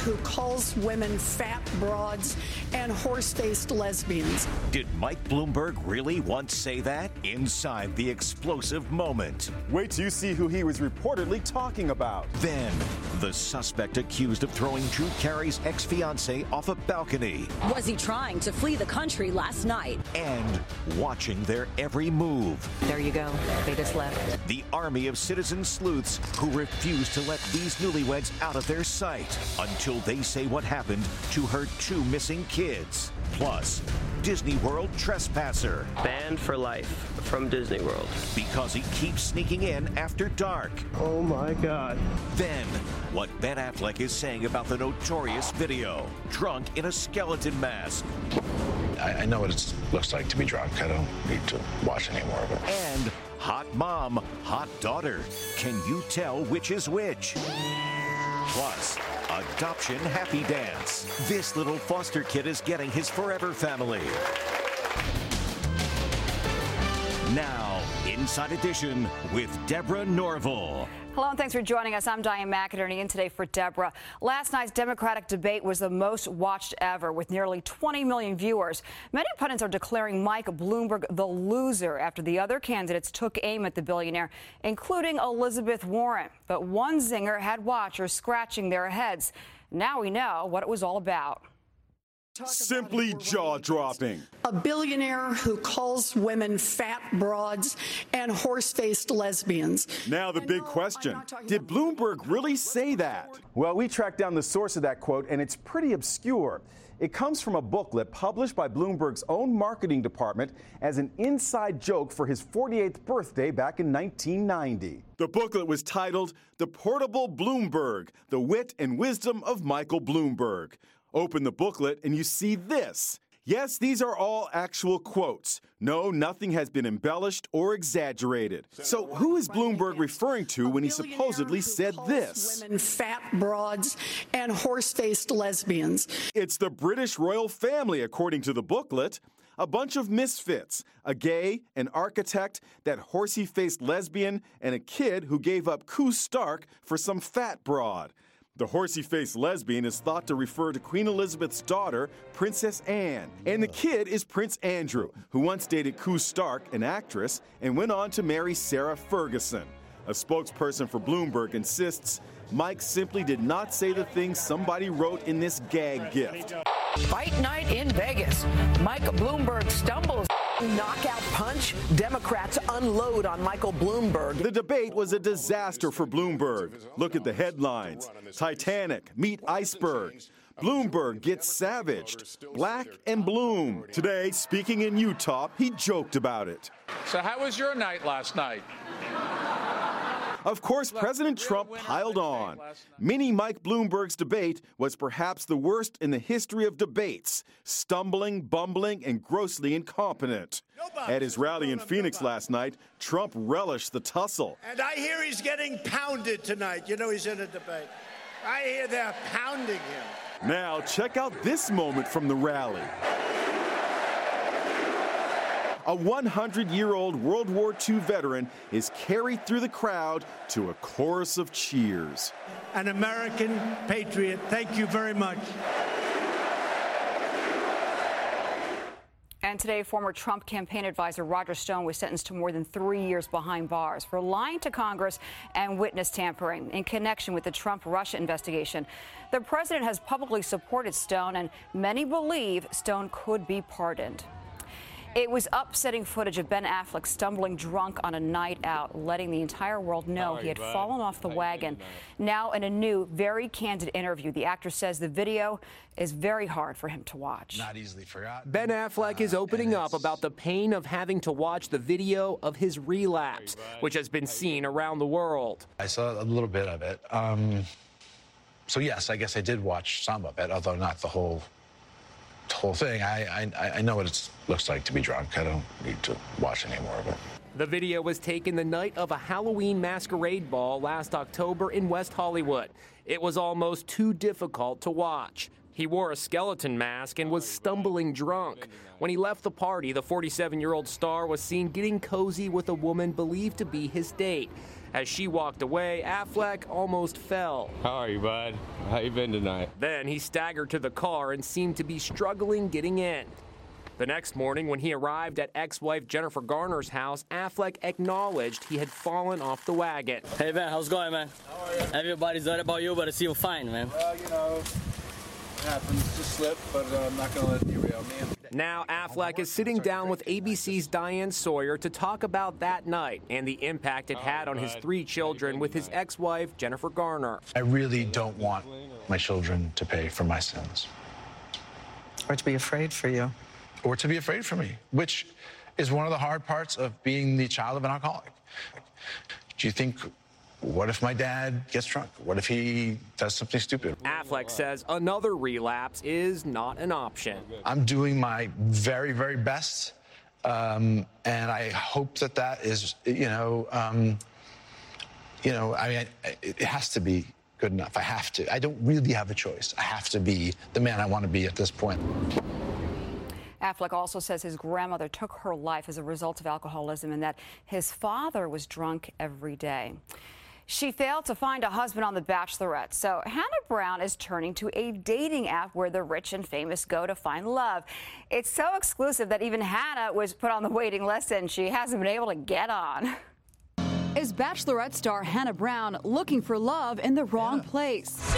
Who calls women fat broads and horse faced lesbians. Did Mike Bloomberg really once say that? Inside the explosive moment. Wait till you see who he was reportedly talking about. Then, the suspect accused of throwing Drew Carey's ex fiancee off a balcony. Was he trying to flee the country last night? And watching their every move. There you go. They just left. The army of citizen sleuths who refuse to let these newlyweds out of their sight until they say what happened to her two missing kids. Plus, Disney World trespasser. Banned for life from Disney World. Because he keeps sneaking in after dark. Oh my God. Then, what Ben Affleck is saying about the notorious video. Drunk in a skeleton mask. I, I know what it looks like to be drunk. I don't need to watch any more of it. And hot mom, hot daughter. Can you tell which is which? Plus, adoption happy dance. This little foster kid is getting his forever family. Now, Inside Edition with Deborah Norville. Hello and thanks for joining us. I'm Diane McInerney in today for Deborah. Last night's Democratic debate was the most watched ever with nearly 20 million viewers. Many pundits are declaring Mike Bloomberg the loser after the other candidates took aim at the billionaire, including Elizabeth Warren. But one zinger had watchers scratching their heads. Now we know what it was all about. Simply jaw dropping. A billionaire who calls women fat broads and horse faced lesbians. Now, the big question Did Bloomberg really say that? Well, we tracked down the source of that quote, and it's pretty obscure. It comes from a booklet published by Bloomberg's own marketing department as an inside joke for his 48th birthday back in 1990. The booklet was titled The Portable Bloomberg The Wit and Wisdom of Michael Bloomberg. Open the booklet and you see this. Yes, these are all actual quotes. No, nothing has been embellished or exaggerated. So, who is Bloomberg referring to when he supposedly said this? Women fat broads and horse faced lesbians. It's the British royal family, according to the booklet. A bunch of misfits a gay, an architect, that horsey faced lesbian, and a kid who gave up Koo Stark for some fat broad. The horsey faced lesbian is thought to refer to Queen Elizabeth's daughter, Princess Anne. And the kid is Prince Andrew, who once dated Koo Stark, an actress, and went on to marry Sarah Ferguson. A spokesperson for Bloomberg insists Mike simply did not say the things somebody wrote in this gag gift. Fight night in Vegas. Mike Bloomberg stumbles. Knockout punch. Democrats unload on Michael Bloomberg. The debate was a disaster for Bloomberg. Look at the headlines Titanic, meet iceberg. Bloomberg gets savaged. Black and Bloom. Today, speaking in Utah, he joked about it. So, how was your night last night? Of course, President Trump piled on. Mini Mike Bloomberg's debate was perhaps the worst in the history of debates stumbling, bumbling, and grossly incompetent. At his rally in Phoenix last night, Trump relished the tussle. And I hear he's getting pounded tonight. You know, he's in a debate. I hear they're pounding him. Now, check out this moment from the rally. A 100 year old World War II veteran is carried through the crowd to a chorus of cheers. An American patriot, thank you very much. And today, former Trump campaign advisor Roger Stone was sentenced to more than three years behind bars for lying to Congress and witness tampering in connection with the Trump Russia investigation. The president has publicly supported Stone, and many believe Stone could be pardoned. It was upsetting footage of Ben Affleck stumbling drunk on a night out, letting the entire world know he had bud? fallen off the How wagon. Now, in a new, very candid interview, the actor says the video is very hard for him to watch. Not easily forgotten. Ben Affleck uh, is opening up about the pain of having to watch the video of his relapse, which has been seen around the world. I saw a little bit of it. Um, so yes, I guess I did watch some of it, although not the whole whole thing. I, I, I know what it looks like to be drunk. I don't need to watch any more of it. The video was taken the night of a Halloween masquerade ball last October in West Hollywood. It was almost too difficult to watch. He wore a skeleton mask and was stumbling drunk. When he left the party, the 47 year old star was seen getting cozy with a woman believed to be his date. As she walked away, Affleck almost fell. How are you, bud? How you been tonight? Then he staggered to the car and seemed to be struggling getting in. The next morning, when he arrived at ex-wife Jennifer Garner's house, Affleck acknowledged he had fallen off the wagon. Hey, man, how's it going, man? Everybody's worried about you, but I see you fine, man. Well, you know, it happens. Just slip, but uh, I'm not going to let it derail me. Now, Affleck is sitting down with ABC's Diane Sawyer to talk about that night and the impact it had on his three children with his ex wife, Jennifer Garner. I really don't want my children to pay for my sins. Or to be afraid for you. Or to be afraid for me, which is one of the hard parts of being the child of an alcoholic. Do you think what if my dad gets drunk? What if he does something stupid? Affleck says another relapse is not an option. I'm doing my very, very best. Um, and I hope that that is, you know, um, you know, I mean, it has to be good enough. I have to. I don't really have a choice. I have to be the man I want to be at this point. Affleck also says his grandmother took her life as a result of alcoholism and that his father was drunk every day. She failed to find a husband on The Bachelorette, so Hannah Brown is turning to a dating app where the rich and famous go to find love. It's so exclusive that even Hannah was put on the waiting list and she hasn't been able to get on. Is Bachelorette star Hannah Brown looking for love in the wrong yeah. place?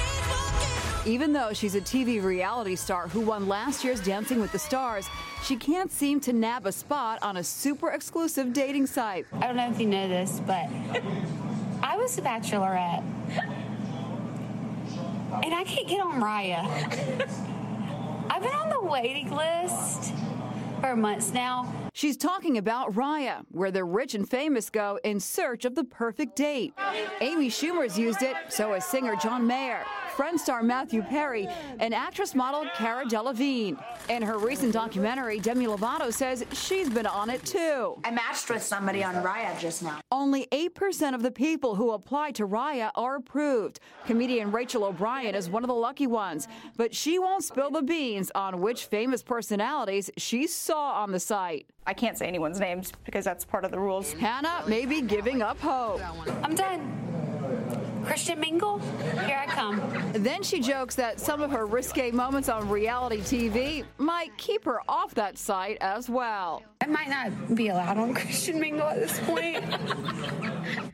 Even though she's a TV reality star who won last year's Dancing with the Stars, she can't seem to nab a spot on a super exclusive dating site. I don't know if you know this, but I was a bachelorette. And I can't get on Raya. I've been on the waiting list for months now. She's talking about Raya, where the rich and famous go in search of the perfect date. Amy Schumer's used it, so has singer John Mayer. Friend star Matthew Perry, and actress model Cara Delevingne. In her recent documentary, Demi Lovato says she's been on it too. I matched with somebody on Raya just now. Only 8% of the people who apply to Raya are approved. Comedian Rachel O'Brien is one of the lucky ones, but she won't spill the beans on which famous personalities she saw on the site. I can't say anyone's names because that's part of the rules. Hannah may be giving up hope. I'm done. Christian Mingle, here I come. Then she jokes that some of her risque moments on reality TV might keep her off that site as well. I might not be allowed on Christian Mingle at this point.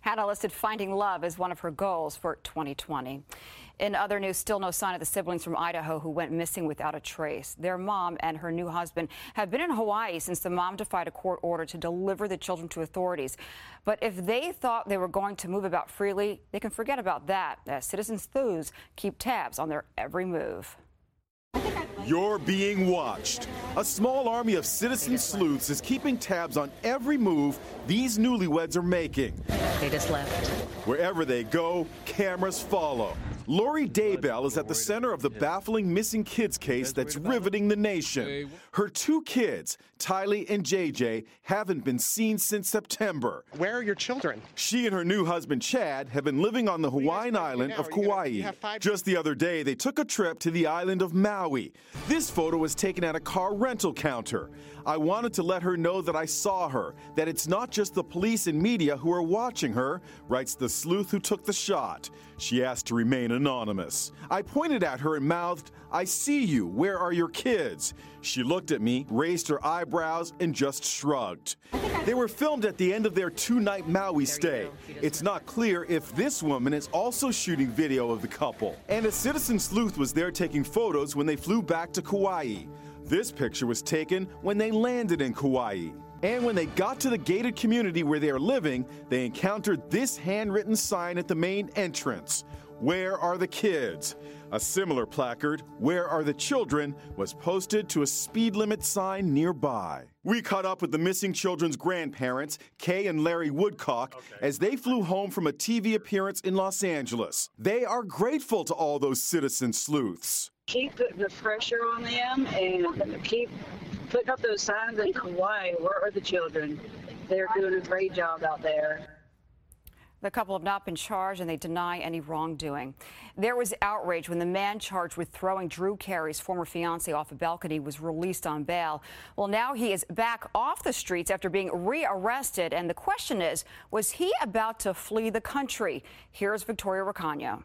Hannah listed finding love as one of her goals for 2020. In other news, still no sign of the siblings from Idaho who went missing without a trace. Their mom and her new husband have been in Hawaii since the mom defied a court order to deliver the children to authorities. But if they thought they were going to move about freely, they can forget about that, as Citizen Sleuths keep tabs on their every move. You're being watched. A small army of citizen sleuths is keeping tabs on every move these newlyweds are making. They just left. Wherever they go, cameras follow. Lori Daybell is at the center of the baffling missing kids case that's riveting the nation. Her two kids, Tylee and JJ, haven't been seen since September. Where are your children? She and her new husband, Chad, have been living on the Hawaiian island of Kauai. Just the other day, they took a trip to the island of Maui. This photo was taken at a car rental counter. I wanted to let her know that I saw her, that it's not just the police and media who are watching her, writes the sleuth who took the shot. She asked to remain anonymous. I pointed at her and mouthed, I see you. Where are your kids? She looked at me, raised her eyebrows, and just shrugged. They were filmed at the end of their two night Maui stay. It's not clear if this woman is also shooting video of the couple. And a citizen sleuth was there taking photos when they flew back to Kauai. This picture was taken when they landed in Kauai. And when they got to the gated community where they are living, they encountered this handwritten sign at the main entrance Where are the kids? A similar placard, Where are the children? was posted to a speed limit sign nearby. We caught up with the missing children's grandparents, Kay and Larry Woodcock, okay. as they flew home from a TV appearance in Los Angeles. They are grateful to all those citizen sleuths. Keep putting the pressure on them and keep putting up those signs in Hawaii. Where are the children? They're doing a great job out there. The couple have not been charged and they deny any wrongdoing. There was outrage when the man charged with throwing Drew Carey's former fiancee off a balcony was released on bail. Well, now he is back off the streets after being rearrested. And the question is, was he about to flee the country? Here's Victoria Recano.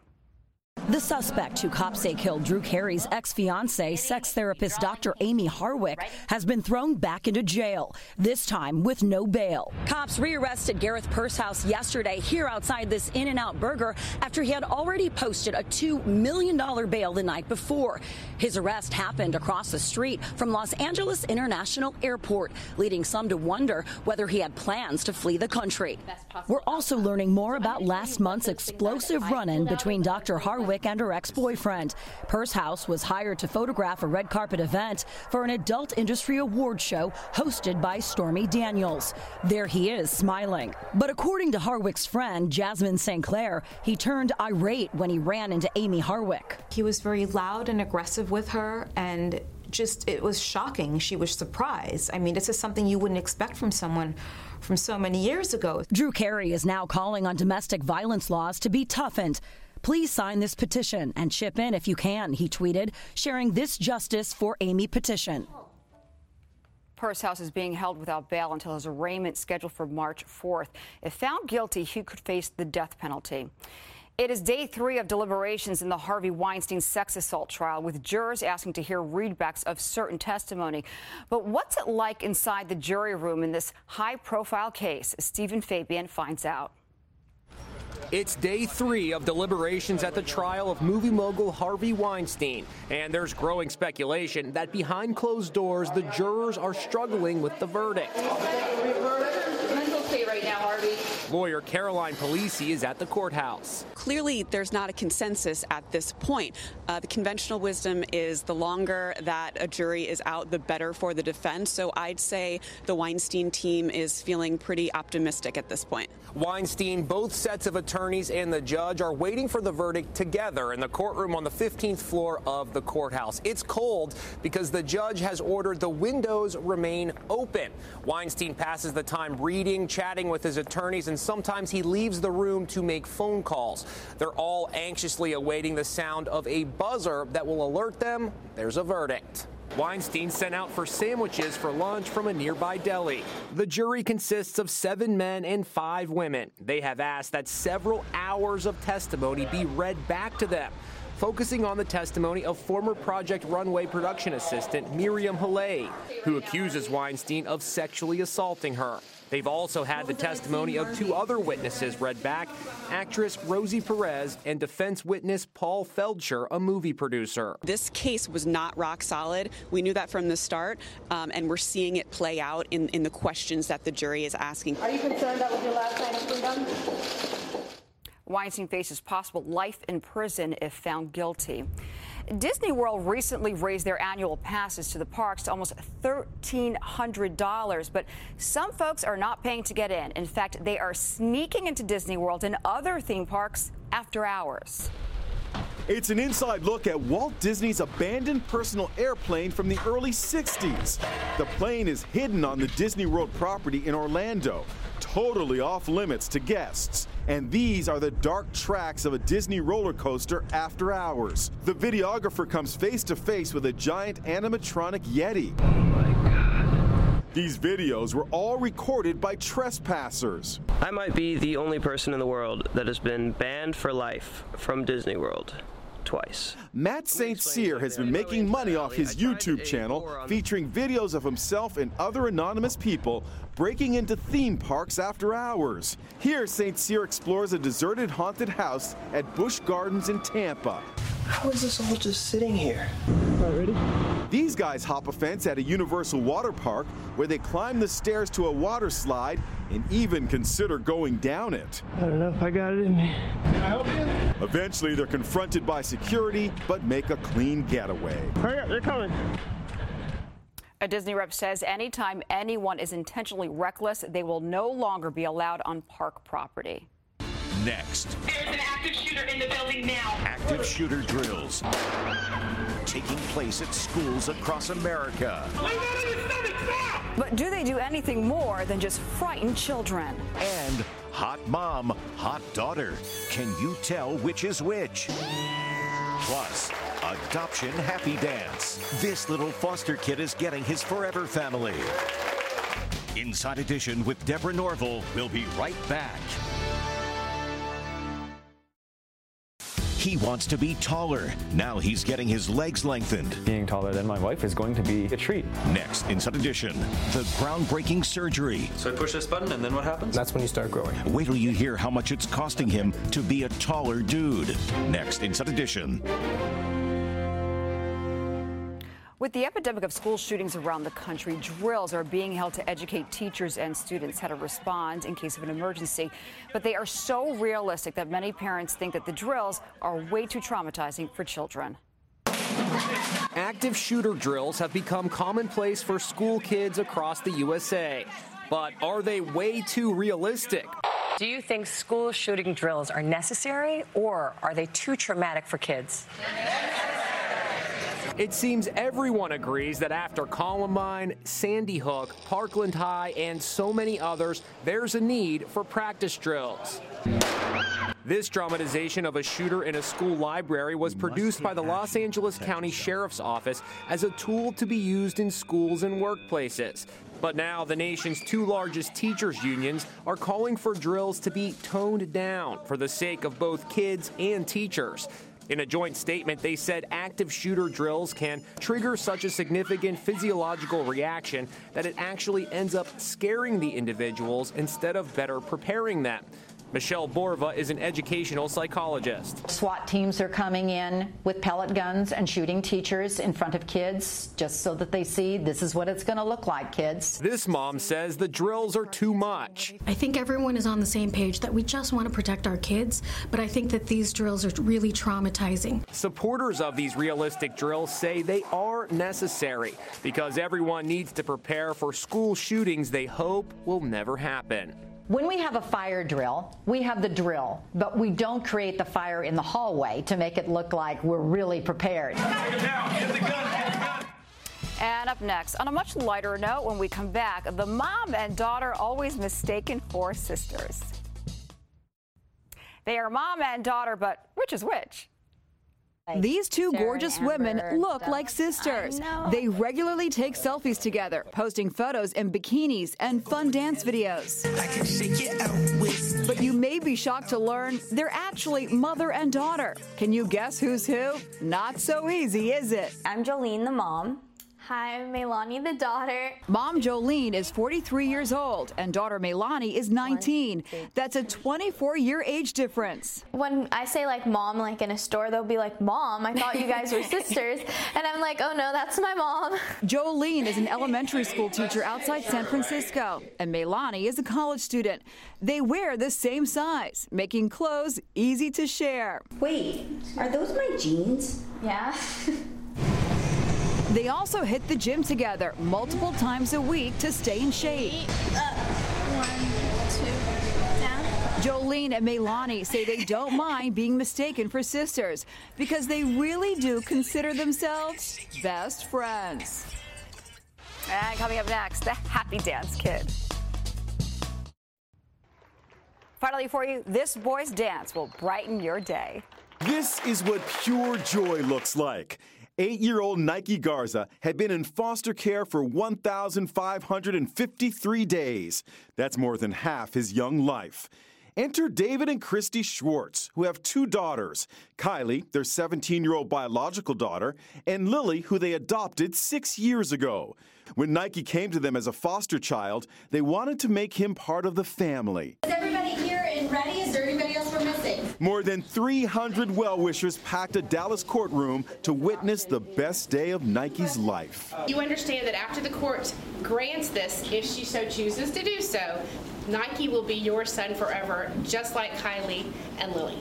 The suspect who cops say killed Drew Carey's ex fiancee, sex therapist Dr. Amie Harwick, has been thrown back into jail, this time with no bail. Cops rearrested Gareth Pursehouse yesterday here outside this In N Out Burger after he had already posted a $2 million bail the night before. His arrest happened across the street from Los Angeles International Airport, leading some to wonder whether he had plans to flee the country. We're also learning more about last month's explosive run in between Dr. Harwick and her ex boyfriend. Pursehouse was hired to photograph a red carpet event for an adult industry award show hosted by Stormy Daniels. There he is, smiling. But according to Harwick's friend, Jasmine St. Clair, he turned irate when he ran into Amie Harwick. He was very loud and aggressive with her, and just it was shocking. She was surprised. I mean, this is something you wouldn't expect from someone from so many years ago. Drew Carey is now calling on domestic violence laws to be toughened. Please sign this petition and chip in if you can, he tweeted, sharing this Justice for Amie petition. Pursehouse is being held without bail until his arraignment scheduled for March 4th. If found guilty, he could face the death penalty. It is day three of deliberations in the Harvey Weinstein sex assault trial, with jurors asking to hear readbacks of certain testimony. But what's it like inside the jury room in this high profile case? Stephen Fabian finds out. It's day three of deliberations at the trial of movie mogul Harvey Weinstein. And there's growing speculation that behind closed doors, the jurors are struggling with the verdict. Lawyer Caroline Polisi is at the courthouse. Clearly, there's not a consensus at this point. Uh, the conventional wisdom is the longer that a jury is out, the better for the defense. So I'd say the Weinstein team is feeling pretty optimistic at this point. Weinstein, both sets of attorneys, and the judge are waiting for the verdict together in the courtroom on the 15th floor of the courthouse. It's cold because the judge has ordered the windows remain open. Weinstein passes the time reading, chatting with his attorneys, and sometimes he leaves the room to make phone calls. They're all anxiously awaiting the sound of a buzzer that will alert them there's a verdict. Weinstein sent out for sandwiches for lunch from a nearby deli. The jury consists of seven men and five women. They have asked that several hours of testimony be read back to them focusing on the testimony of former Project Runway production assistant Miriam Haley, who accuses Weinstein of sexually assaulting her. They've also had the testimony of two other witnesses read back actress Rosie Perez and defense witness Paul Feldsher, a movie producer. This case was not rock solid. We knew that from the start, um, and we're seeing it play out in, in the questions that the jury is asking. Are you concerned that was your last night of freedom? Weinstein faces possible life in prison if found guilty. Disney World recently raised their annual passes to the parks to almost $1,300, but some folks are not paying to get in. In fact, they are sneaking into Disney World and other theme parks after hours. It's an inside look at Walt Disney's abandoned personal airplane from the early 60s. The plane is hidden on the Disney World property in Orlando, totally off limits to guests. And these are the dark tracks of a Disney roller coaster after hours. The videographer comes face to face with a giant animatronic Yeti. Oh my God. These videos were all recorded by trespassers. I might be the only person in the world that has been banned for life from Disney World twice. Matt St. Cyr has been making money off his YouTube channel featuring videos of himself and other anonymous people breaking into theme parks after hours. Here, St. Cyr explores a deserted haunted house at Busch Gardens in Tampa. How is this all just sitting here? All right, ready? These guys hop a fence at a Universal Water Park where they climb the stairs to a water slide and even consider going down it. I don't know if I got it in me. Can I help you? Eventually, they're confronted by security but make a clean getaway. Hurry up, they're coming. A Disney rep says anytime anyone is intentionally reckless, they will no longer be allowed on park property. Next, There's an active shooter in the building now. active shooter drills taking place at schools across America. But do they do anything more than just frighten children? And hot mom, hot daughter. Can you tell which is which? Plus, adoption happy dance. This little foster kid is getting his forever family. Inside Edition with Deborah Norville. We'll be right back. He wants to be taller. Now he's getting his legs lengthened. Being taller than my wife is going to be a treat. Next, Inside Edition, the groundbreaking surgery. So I push this button, and then what happens? That's when you start growing. Wait till you hear how much it's costing him to be a taller dude. Next, Inside Edition. With the epidemic of school shootings around the country, drills are being held to educate teachers and students how to respond in case of an emergency. But they are so realistic that many parents think that the drills are way too traumatizing for children. Active shooter drills have become commonplace for school kids across the USA. But are they way too realistic? Do you think school shooting drills are necessary or are they too traumatic for kids? It seems everyone agrees that after Columbine, Sandy Hook, Parkland High, and so many others, there's a need for practice drills. This dramatization of a shooter in a school library was produced by the Los Angeles County Sheriff's Office as a tool to be used in schools and workplaces. But now the nation's two largest teachers' unions are calling for drills to be toned down for the sake of both kids and teachers. In a joint statement, they said active shooter drills can trigger such a significant physiological reaction that it actually ends up scaring the individuals instead of better preparing them. Michele Borba is an educational psychologist. SWAT teams are coming in with pellet guns and shooting teachers in front of kids just so that they see this is what it's going to look like, kids. This mom says the drills are too much. I think everyone is on the same page that we just want to protect our kids, but I think that these drills are really traumatizing. Supporters of these realistic drills say they are necessary because everyone needs to prepare for school shootings they hope will never happen. When we have a fire drill, we have the drill, but we don't create the fire in the hallway to make it look like we're really prepared. And up next, on a much lighter note, when we come back, the mom and daughter always mistaken for sisters. They are mom and daughter, but which is which? These two Sarah gorgeous women look so- like sisters. They regularly take selfies together, posting photos in bikinis and fun dance videos. But you may be shocked to learn they're actually mother and daughter. Can you guess who's who? Not so easy, is it? I'm Jolene, the mom. Hi, I'm Melani, the daughter. Mom Jolene is 43 years old and daughter Melani is 19. That's a 24 year age difference. When I say like mom, like in a store, they'll be like, Mom, I thought you guys were sisters. And I'm like, Oh no, that's my mom. Jolene is an elementary school teacher outside San Francisco, and Melani is a college student. They wear the same size, making clothes easy to share. Wait, are those my jeans? Yeah. They also hit the gym together multiple times a week to stay in shape. Jolene and Melani say they don't mind being mistaken for sisters because they really do consider themselves best friends. And coming up next, the Happy Dance Kid. Finally, for you, this boy's dance will brighten your day. This is what pure joy looks like. Eight year old Nike Garza had been in foster care for 1,553 days. That's more than half his young life. Enter David and Christy Schwartz, who have two daughters Kylie, their 17 year old biological daughter, and Lily, who they adopted six years ago. When Nike came to them as a foster child, they wanted to make him part of the family. Is everybody here and ready? Is there anybody. More than 300 well wishers packed a Dallas courtroom to witness the best day of Nike's life. You understand that after the court grants this, if she so chooses to do so, Nike will be your son forever, just like Kylie and Lily.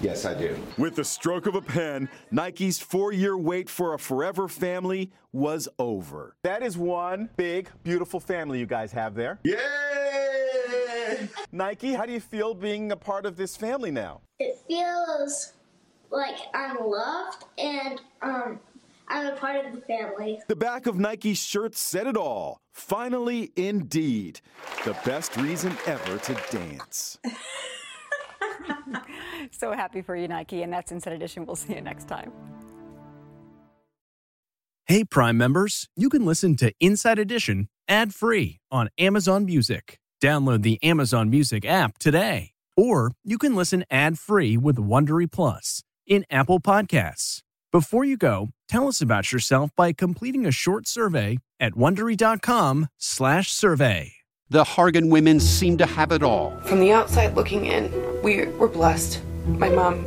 Yes, I do. With the stroke of a pen, Nike's four year wait for a forever family was over. That is one big, beautiful family you guys have there. Yay! Nike, how do you feel being a part of this family now? It feels like I'm loved and um, I'm a part of the family. The back of Nike's shirt said it all. Finally, indeed, the best reason ever to dance. so happy for you, Nike. And that's Inside Edition. We'll see you next time. Hey, Prime members, you can listen to Inside Edition ad free on Amazon Music. Download the Amazon Music app today. Or you can listen ad free with Wondery Plus in Apple Podcasts. Before you go, tell us about yourself by completing a short survey at wondery.com/slash survey. The Hargan women seem to have it all. From the outside looking in, we were blessed. My mom